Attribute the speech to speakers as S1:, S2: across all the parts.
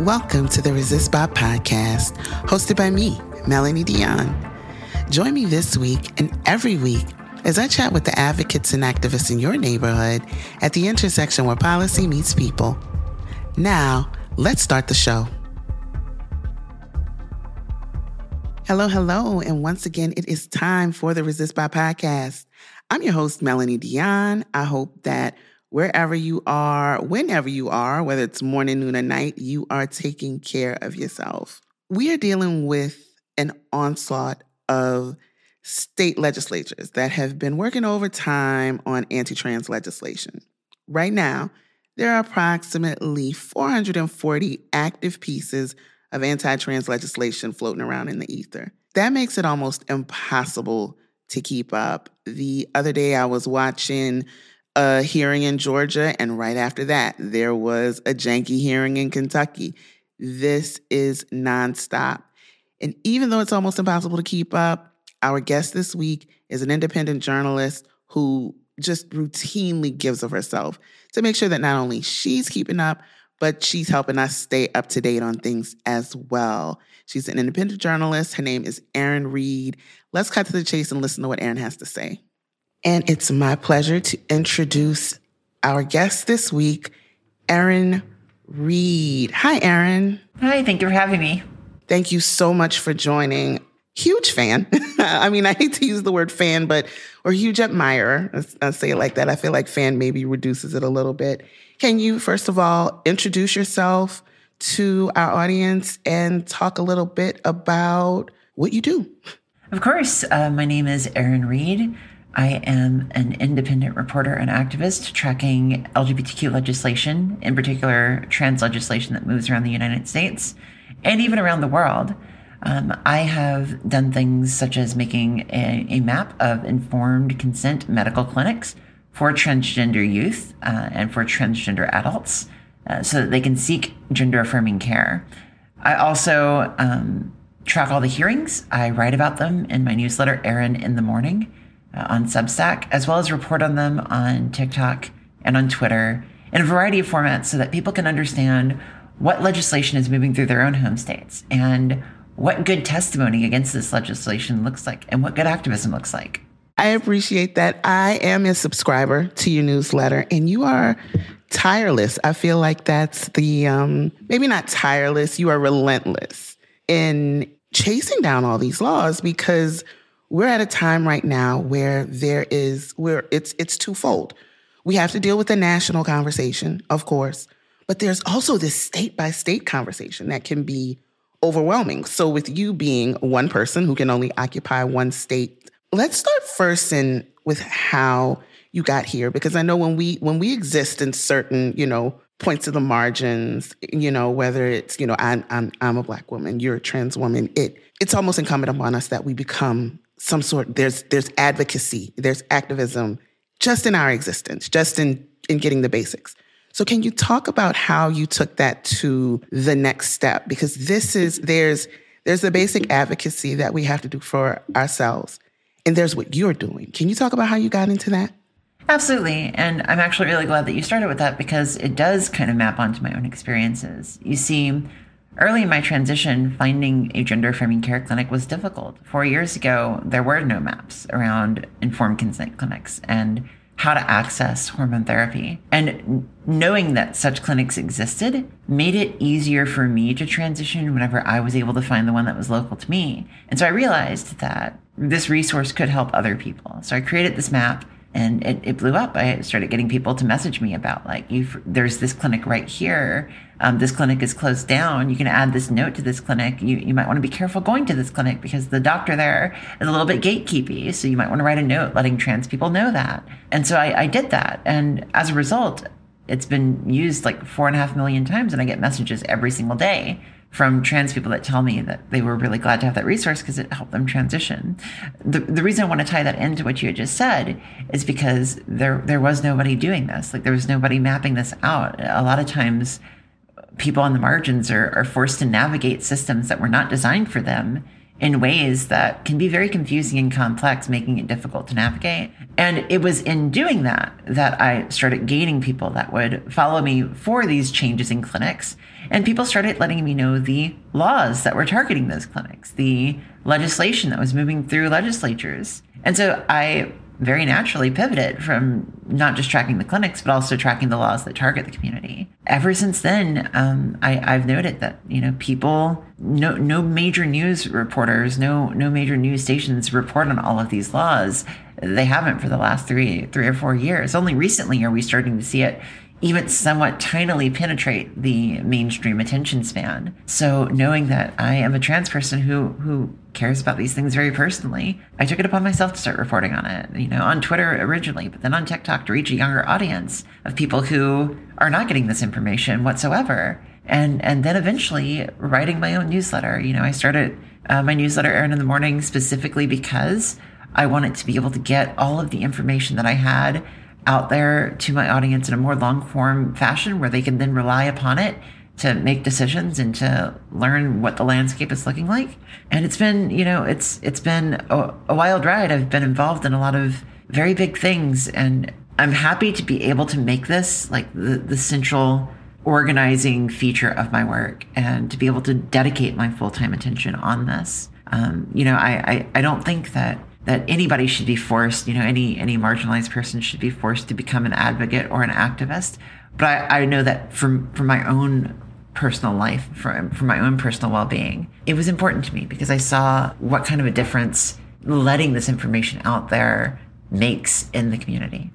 S1: Welcome to the ResistBot podcast, hosted by me, Melanie Dione. Join me this week and every week as I chat with the advocates and activists in your neighborhood at the intersection where policy meets people. Now, let's start the show. Hello, hello, and once again, it is time for the ResistBot podcast. I'm your host, Melanie Dione. I hope that wherever you are, whenever you are, whether it's morning, noon, or night, you are taking care of yourself. We are dealing with an onslaught of state legislatures that have been working overtime on anti trans legislation. Right now, there are approximately 440 active pieces of anti trans legislation floating around in the ether. That makes it almost impossible to keep up. The other day, I was watching a hearing in Georgia, and right after that, there was a janky hearing in Kentucky. This is nonstop. And even though it's almost impossible to keep up, our guest this week is an independent journalist who just routinely gives of herself to make sure that not only she's keeping up, but she's helping us stay up to date on things as well. She's an independent journalist. Her name is Erin Reed. Let's cut to the chase and listen to what Erin has to say. And it's my pleasure to introduce our guest this week, Erin Reed. Hi, Erin.
S2: Hi, thank you for having me.
S1: Thank you so much for joining. Huge fan. I mean, I hate to use the word fan, but, or huge admirer. I say it like that. I feel like fan maybe reduces it a little bit. Can you, first of all, introduce yourself to our audience and talk a little bit about what you do?
S2: Of course. Uh, my name is Erin Reed. I am an independent reporter and activist tracking LGBTQ legislation, in particular trans legislation that moves around the United States and even around the world. Um, I have done things such as making a, a, map of informed consent medical clinics for transgender youth uh, and for transgender adults uh, so that they can seek gender affirming care. I also um, track all the hearings. I write about them in my newsletter, Erin in the Morning on Substack, as well as report on them on TikTok and on Twitter in a variety of formats so that people can understand what legislation is moving through their own home states and what good testimony against this legislation looks like and what good activism looks like.
S1: I appreciate that. I am a subscriber to your newsletter and you are tireless. I feel like that's the um maybe not tireless, you are relentless in chasing down all these laws because we're at a time right now where there is where it's it's twofold. We have to deal with the national conversation, of course, but there's also this state by state conversation that can be overwhelming. So with you being one person who can only occupy one state, let's start first in with how you got here because I know when we when we exist in certain, you know, points of the margins, you know, whether it's, you know, I'm I'm I'm a black woman, you're a trans woman, it it's almost incumbent upon us that we become some sort there's there's advocacy there's activism just in our existence just in in getting the basics so can you talk about how you took that to the next step because this is there's there's the basic advocacy that we have to do for ourselves and there's what you're doing can you talk about how you got into that
S2: Absolutely. And I'm actually really glad that you started with that because it does kind of map onto my own experiences. You see, Early in my transition, finding a gender affirming care clinic was difficult. Four years ago, there were no maps around informed consent clinics and how to access hormone therapy. And knowing that such clinics existed made it easier for me to transition whenever I was able to find the one that was local to me. And so I realized that this resource could help other people. So I created this map and it, it blew up. I started getting people to message me about like, you've, there's this clinic right here. Um, this clinic is closed down. You can add this note to this clinic. You, you might want to be careful going to this clinic because the doctor there is a little bit gatekeepy. So you might want to write a note letting trans people know that. And so I, I did that. And as a result, it's been used like four and a half million times and I get messages every single day from trans people that tell me that they were really glad to have that resource because it helped them transition. The, the reason I want to tie that into what you had just said is because there there was nobody doing this. Like there was nobody mapping this out. A lot of times people on the margins are, are forced to navigate systems that were not designed for them in ways that can be very confusing and complex, making it difficult to navigate. And it was in doing that that I started gaining people that would follow me for these changes in clinics And people started letting me know the laws that were targeting those clinics, the legislation that was moving through legislatures. And so I very naturally pivoted from not just tracking the clinics, but also tracking the laws that target the community. Ever since then, um, I, have noted that you know people, no no major news reporters, no no major news stations report on all of these laws. They haven't for the last three three or four years. Only recently are we starting to see it even somewhat tinily penetrate the mainstream attention span. So knowing that I am a trans person who who cares about these things very personally, I took it upon myself to start reporting on it. You know, on Twitter originally, but then on TikTok to reach a younger audience of people who are not getting this information whatsoever. And and then eventually writing my own newsletter. You know, I started uh, my newsletter Erin in the morning specifically because I wanted to be able to get all of the information that I had out there to my audience in a more long form fashion where they can then rely upon it to make decisions and to learn what the landscape is looking like. And it's been, you know, it's it's been a, a wild ride. I've been involved in a lot of very big things and I'm happy to be able to make this like the, the central organizing feature of my work and to be able to dedicate my full-time attention on this. Um, you know, I, I, I don't think that that anybody should be forced, you know, any any marginalized person should be forced to become an advocate or an activist. But I, I know that from from my own personal life, from from my own personal well being, it was important to me because I saw what kind of a difference letting this information out there makes in the community.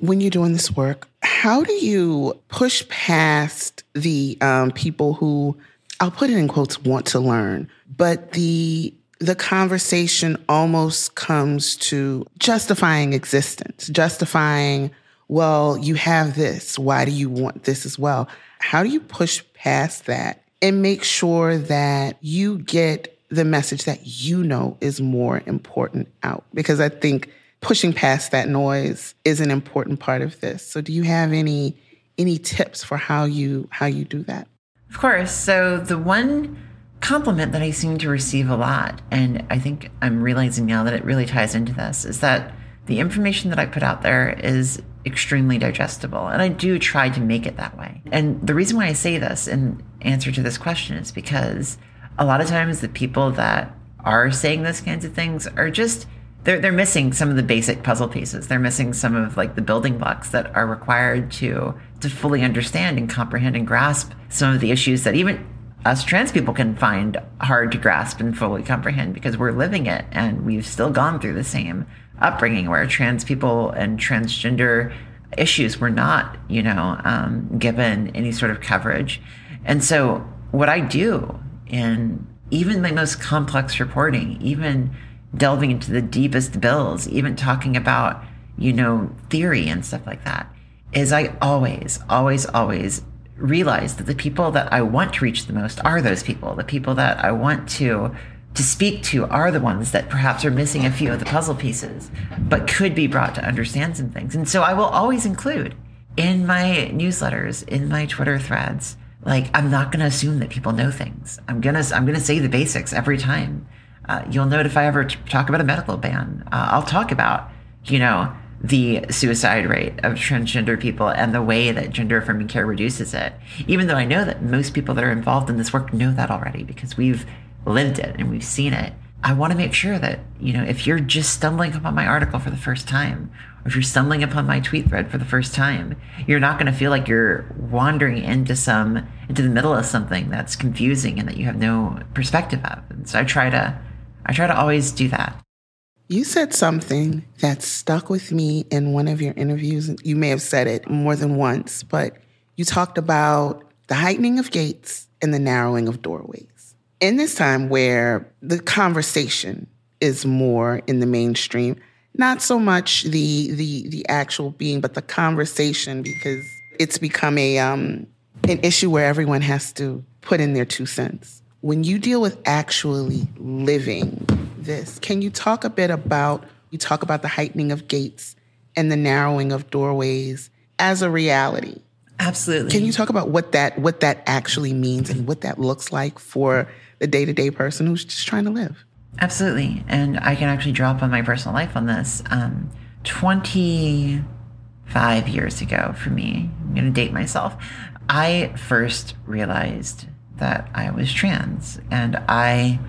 S1: When you're doing this work, how do you push past the um, people who, I'll put it in quotes, want to learn, but the the conversation almost comes to justifying existence, justifying, well, you have this. Why do you want this as well? How do you push past that and make sure that you get the message that you know is more important out? Because I think pushing past that noise is an important part of this. So do you have any any tips for how you how you do that?
S2: Of course. So the one compliment that I seem to receive a lot, and I think I'm realizing now that it really ties into this, is that the information that I put out there is extremely digestible. And I do try to make it that way. And the reason why I say this in answer to this question is because a lot of times the people that are saying those kinds of things are just they're they're missing some of the basic puzzle pieces. They're missing some of like the building blocks that are required to to fully understand and comprehend and grasp some of the issues that even us trans people can find hard to grasp and fully comprehend because we're living it and we've still gone through the same upbringing where trans people and transgender issues were not, you know, um, given any sort of coverage. And so, what I do in even my most complex reporting, even delving into the deepest bills, even talking about, you know, theory and stuff like that, is I always, always, always realize that the people that I want to reach the most are those people. The people that I want to to speak to are the ones that perhaps are missing a few of the puzzle pieces, but could be brought to understand some things. And so I will always include in my newsletters, in my Twitter threads, like I'm not going to assume that people know things. I'm gonna I'm gonna say the basics every time. Uh, you'll note if I ever t- talk about a medical ban, uh, I'll talk about you know the suicide rate of transgender people and the way that gender affirming care reduces it. Even though I know that most people that are involved in this work know that already because we've lived it and we've seen it. I want to make sure that, you know, if you're just stumbling upon my article for the first time, or if you're stumbling upon my tweet thread for the first time, you're not going to feel like you're wandering into some into the middle of something that's confusing and that you have no perspective of. And so I try to I try to always do that.
S1: You said something that stuck with me in one of your interviews. You may have said it more than once, but you talked about the heightening of gates and the narrowing of doorways. In this time where the conversation is more in the mainstream, not so much the the the actual being, but the conversation because it's become a um, an issue where everyone has to put in their two cents. When you deal with actually living this. Can you talk a bit about you talk about the heightening of gates and the narrowing of doorways as a reality?
S2: Absolutely.
S1: Can you talk about what that what that actually means and what that looks like for the day-to-day person who's just trying to live?
S2: Absolutely. And I can actually draw on my personal life on this. Um, 25 years ago for me, I'm going to date myself. I first realized that I was trans and I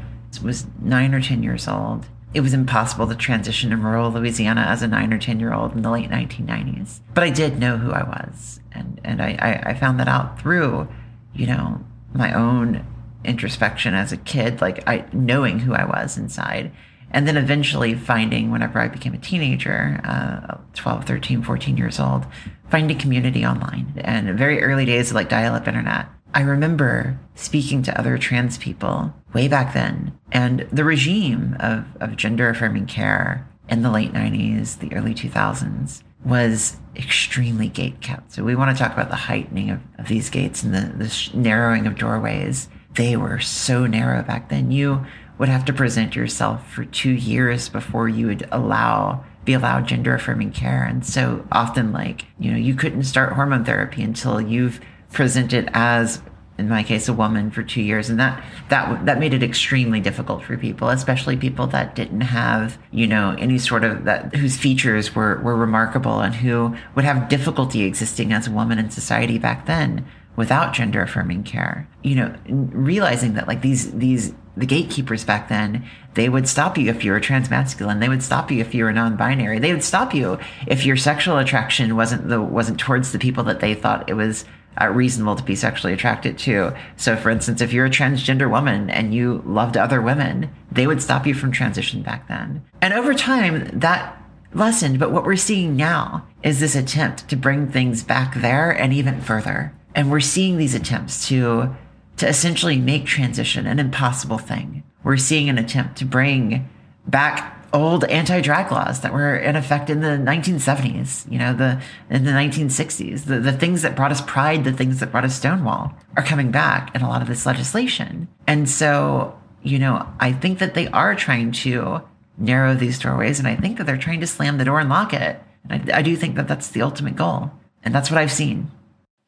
S2: was nine or 10 years old. It was impossible to transition in rural Louisiana as a nine or 10 year old in the late 1990s. But I did know who I was. And, and I, I found that out through, you know, my own introspection as a kid, like I knowing who I was inside. And then eventually finding, whenever I became a teenager, uh, 12, 13, 14 years old, finding community online and very early days of like dial up internet I remember speaking to other trans people way back then, and the regime of, of gender affirming care in the late 90s, the early 2000s was extremely gate kept. So we want to talk about the heightening of, of these gates and the, the narrowing of doorways. They were so narrow back then. You would have to present yourself for two years before you would allow be allowed gender affirming care. And so often like, you know, you couldn't start hormone therapy until you've presented as in my case a woman for two years. And that that that made it extremely difficult for people especially people that didn't have you know any sort of that whose features were were remarkable and who would have difficulty existing as a woman in society back then without gender affirming care. You know realizing that like these these the gatekeepers back then they would stop you if you were transmasculine. They would stop you if you were non-binary. They would stop you if your sexual attraction wasn't the wasn't towards the people that they thought it was uh, reasonable to be sexually attracted to. So, for instance, if you're a transgender woman and you loved other women, they would stop you from transition back then. And over time, that lessened. But what we're seeing now is this attempt to bring things back there and even further. And we're seeing these attempts to to essentially make transition an impossible thing. We're seeing an attempt to bring back old anti-drag laws that were in effect in the 1970s, you know, the in the 1960s. The, the things that brought us pride, the things that brought us Stonewall are coming back in a lot of this legislation. And so, you know, I think that they are trying to narrow these doorways and I think that they're trying to slam the door and lock it. And I, I do think that that's the ultimate goal. And that's what I've seen.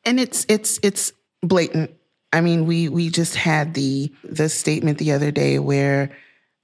S1: And it's it's it's blatant. I mean, we we just had the the statement the other day where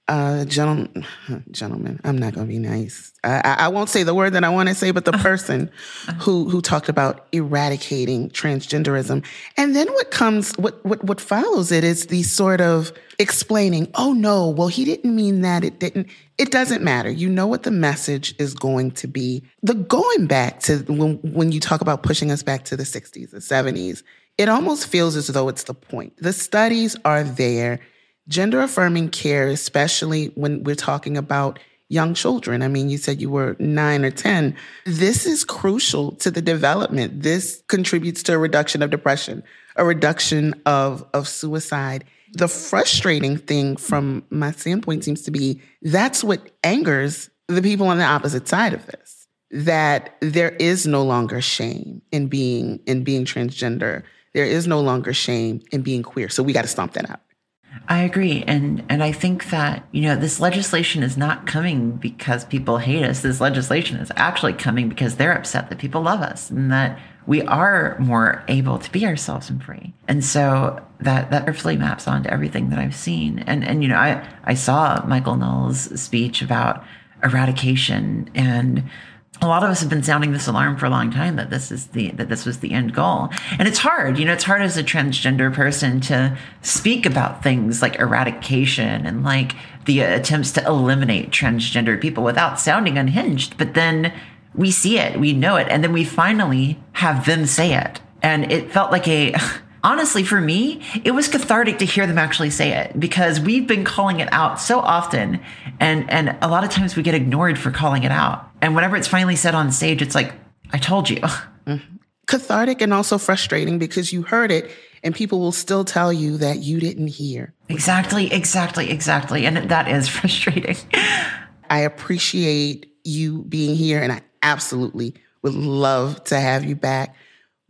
S1: uh, gentleman, gentleman, I'm not going to be nice. I, I, won't say the word that I want to say, but the person who who talked about eradicating transgenderism, and then what comes, what what what follows it is the sort of explaining. Oh no, well he didn't mean that. It didn't. It doesn't matter. You know what the message is going to be. The going back to when when you talk about pushing us back to the 60s, the 70s, it almost feels as though it's the point. The studies are there gender affirming care, especially when we're talking about young children. I mean, you said you were nine or 10. This is crucial to the development. This contributes to a reduction of depression, a reduction of, of suicide. The frustrating thing from my standpoint seems to be that's what angers the people on the opposite side of this. That there is no longer shame in being in being transgender. There is no longer shame in being queer. So we got to stomp that out.
S2: I agree. And and I think that, you know, this legislation is not coming because people hate us. This legislation is actually coming because they're upset that people love us and that we are more able to be ourselves and free. And so that that perfectly maps onto everything that I've seen. And and you know, I I saw Michael Knowles' speech about eradication and a lot of us have been sounding this alarm for a long time that this is the that this was the end goal. And it's hard you know it's hard as a transgender person to speak about things like eradication and like the attempts to eliminate transgender people without sounding unhinged but then we see it we know it and then we finally have them say it. And it felt like a honestly, for me, it was cathartic to hear them actually say it because we've been calling it out so often. And, and a lot of times we get ignored for calling it out. And whenever it's finally said on stage, it's like, I told you. Mm-hmm.
S1: Cathartic and also frustrating because you heard it and people will still tell you that you didn't hear.
S2: Exactly, exactly, exactly. And that is frustrating.
S1: I appreciate you being here and I absolutely would love to have you back.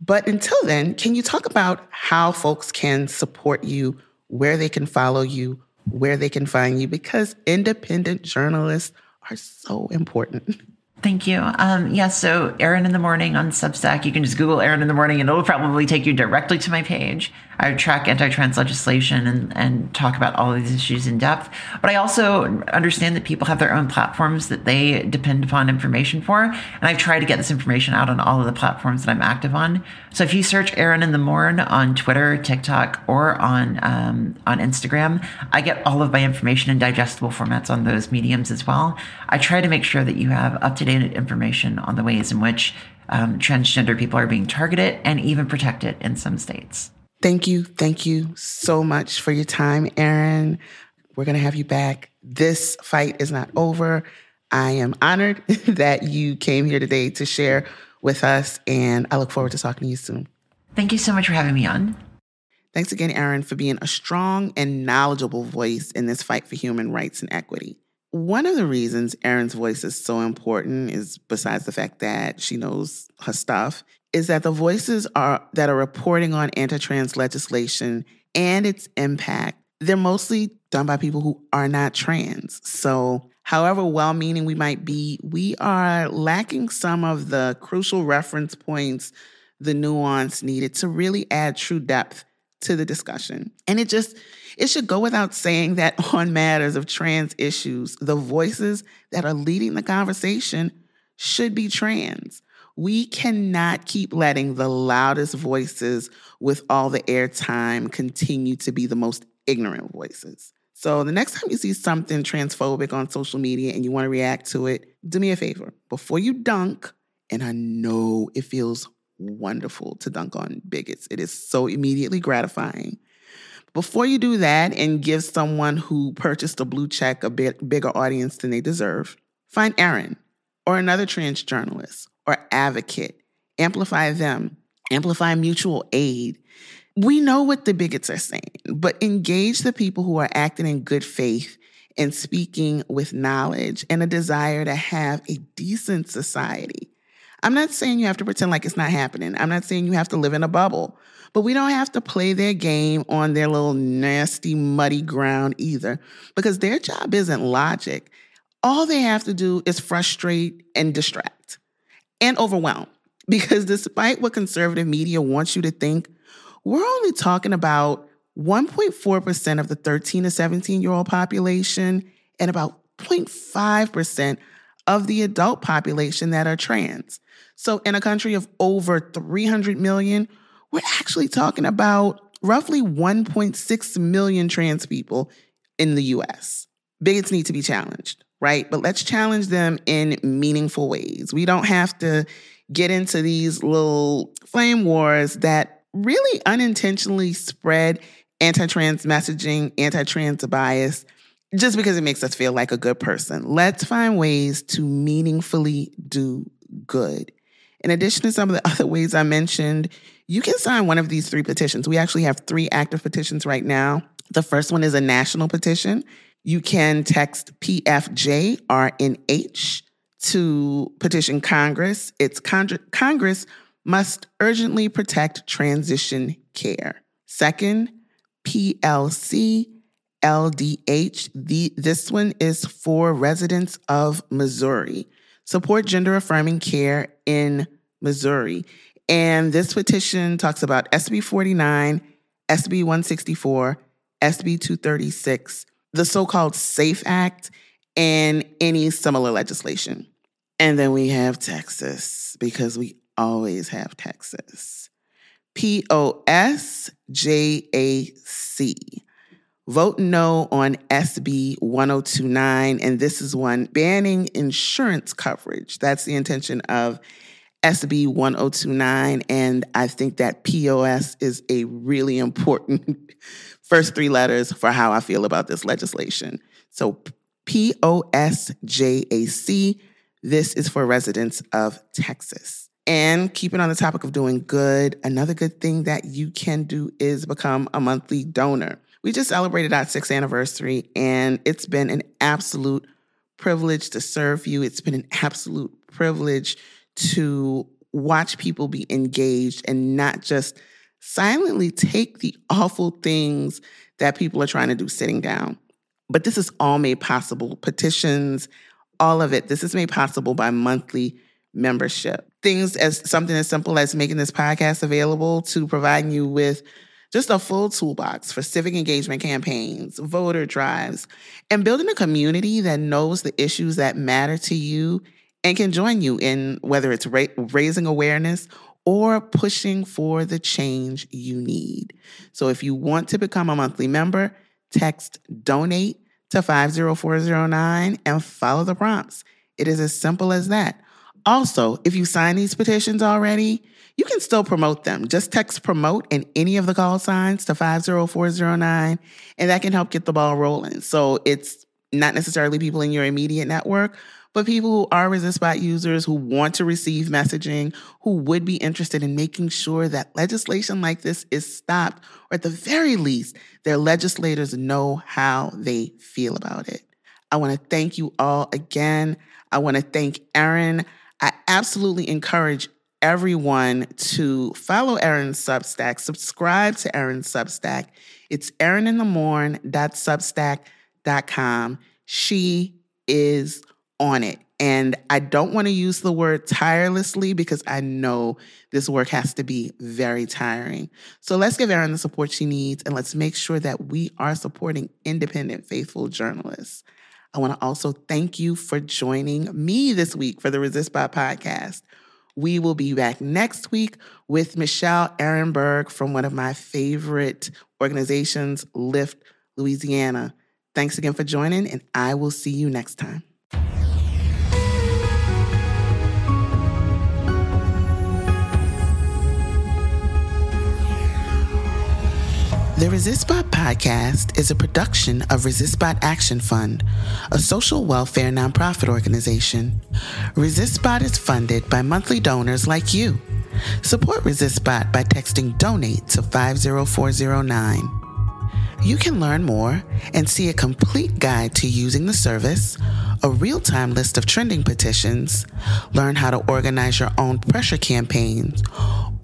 S1: But until then, can you talk about how folks can support you, where they can follow you, where they can find you? Because independent journalists are so important.
S2: Thank you. Um, yeah, so Erin in the Morning on Substack, you can just Google Erin in the Morning and it'll probably take you directly to my page. I track anti trans legislation and, and talk about all these issues in depth. But I also understand that people have their own platforms that they depend upon information for. And I try to get this information out on all of the platforms that I'm active on. So if you search Erin in the Morn on Twitter, TikTok, or on, um, on Instagram, I get all of my information in digestible formats on those mediums as well. I try to make sure that you have up to date information on the ways in which um, transgender people are being targeted and even protected in some states.
S1: Thank you. Thank you so much for your time, Erin. We're going to have you back. This fight is not over. I am honored that you came here today to share with us, and I look forward to talking to you soon.
S2: Thank you so much for having me on.
S1: Thanks again, Erin, for being a strong and knowledgeable voice in this fight for human rights and equity. One of the reasons Erin's voice is so important is besides the fact that she knows her stuff, is that the voices are that are reporting on anti-trans legislation and its impact, they're mostly done by people who are not trans. So, however well-meaning we might be, we are lacking some of the crucial reference points, the nuance needed to really add true depth to the discussion. And it just it should go without saying that on matters of trans issues, the voices that are leading the conversation should be trans. We cannot keep letting the loudest voices with all the airtime continue to be the most ignorant voices. So the next time you see something transphobic on social media and you want to react to it, do me a favor. Before you dunk, and I know it feels wonderful to dunk on bigots, it is so immediately gratifying. Before you do that and give someone who purchased a blue check a bit bigger audience than they deserve, find Erin or another trans journalist or advocate. Amplify them, amplify mutual aid. We know what the bigots are saying, but engage the people who are acting in good faith and speaking with knowledge and a desire to have a decent society. I'm not saying you have to pretend like it's not happening. I'm not saying you have to live in a bubble. But we don't have to play their game on their little nasty, muddy ground either, because their job isn't logic. All they have to do is frustrate and distract and overwhelm. Because despite what conservative media wants you to think, we're only talking about 1.4% of the 13 to 17 year old population and about 0.5% of the adult population that are trans. So, in a country of over 300 million, we're actually talking about roughly 1.6 million trans people in the US. Bigots need to be challenged, right? But let's challenge them in meaningful ways. We don't have to get into these little flame wars that really unintentionally spread anti trans messaging, anti trans bias, just because it makes us feel like a good person. Let's find ways to meaningfully do good. In addition to some of the other ways I mentioned, you can sign one of these three petitions. We actually have three active petitions right now. The first one is a national petition. You can text PFJRNH to petition Congress. It's Con- Congress must urgently protect transition care. Second, PLC LDH. The, this one is for residents of Missouri. Support gender affirming care in Missouri. And this petition talks about SB 49, SB 164, SB 236, the so called SAFE Act, and any similar legislation. And then we have Texas, because we always have Texas. P O S J A C. Vote no on SB 1029. And this is one banning insurance coverage. That's the intention of SB 1029. And I think that POS is a really important first three letters for how I feel about this legislation. So POSJAC, this is for residents of Texas. And keeping on the topic of doing good, another good thing that you can do is become a monthly donor. We just celebrated our sixth anniversary, and it's been an absolute privilege to serve you. It's been an absolute privilege to watch people be engaged and not just silently take the awful things that people are trying to do sitting down. But this is all made possible. Petitions, All of it. This is made possible by monthly membership. Things as something as simple as making this podcast available to providing you with just a full toolbox for civic engagement campaigns, voter drives, and building a community that knows the issues that matter to you and can join you in whether it's ra- raising awareness or pushing for the change you need. So if you want to become a monthly member, text donate to 50409 and follow the prompts. It is as simple as that. Also, if you sign these petitions already, you can still promote them. Just text promote in any of the call signs to 50409, and that can help get the ball rolling. So it's not necessarily people in your immediate network, but people who are ResistBot users who want to receive messaging, who would be interested in making sure that legislation like this is stopped, or at the very least, their legislators know how they feel about it. I want to thank you all again. I want to thank Erin. I absolutely encourage everyone to follow Erin's Substack, subscribe to Erin's Substack. It's erininthemorn.substack.com. She is on it. And I don't want to use the word tirelessly because I know this work has to be very tiring. So let's give Erin the support she needs and let's make sure that we are supporting independent, faithful journalists. I want to also thank you for joining me this week for the ResistBot podcast. We will be back next week with Michelle Erenberg from one of my favorite organizations, Lift Louisiana. Thanks again for joining, and I will see you next time. The ResistBot podcast is a production of ResistBot Action Fund, a social welfare nonprofit organization. ResistBot is funded by monthly donors like you. Support ResistBot by texting donate to 50409. You can learn more and see a complete guide to using the service, a real time list of trending petitions, learn how to organize your own pressure campaigns,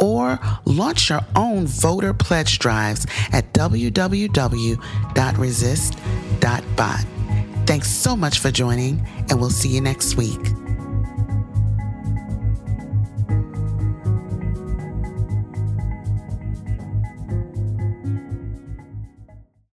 S1: or launch your own voter pledge drives at www.resist.bot. Thanks so much for joining, and we'll see you next week.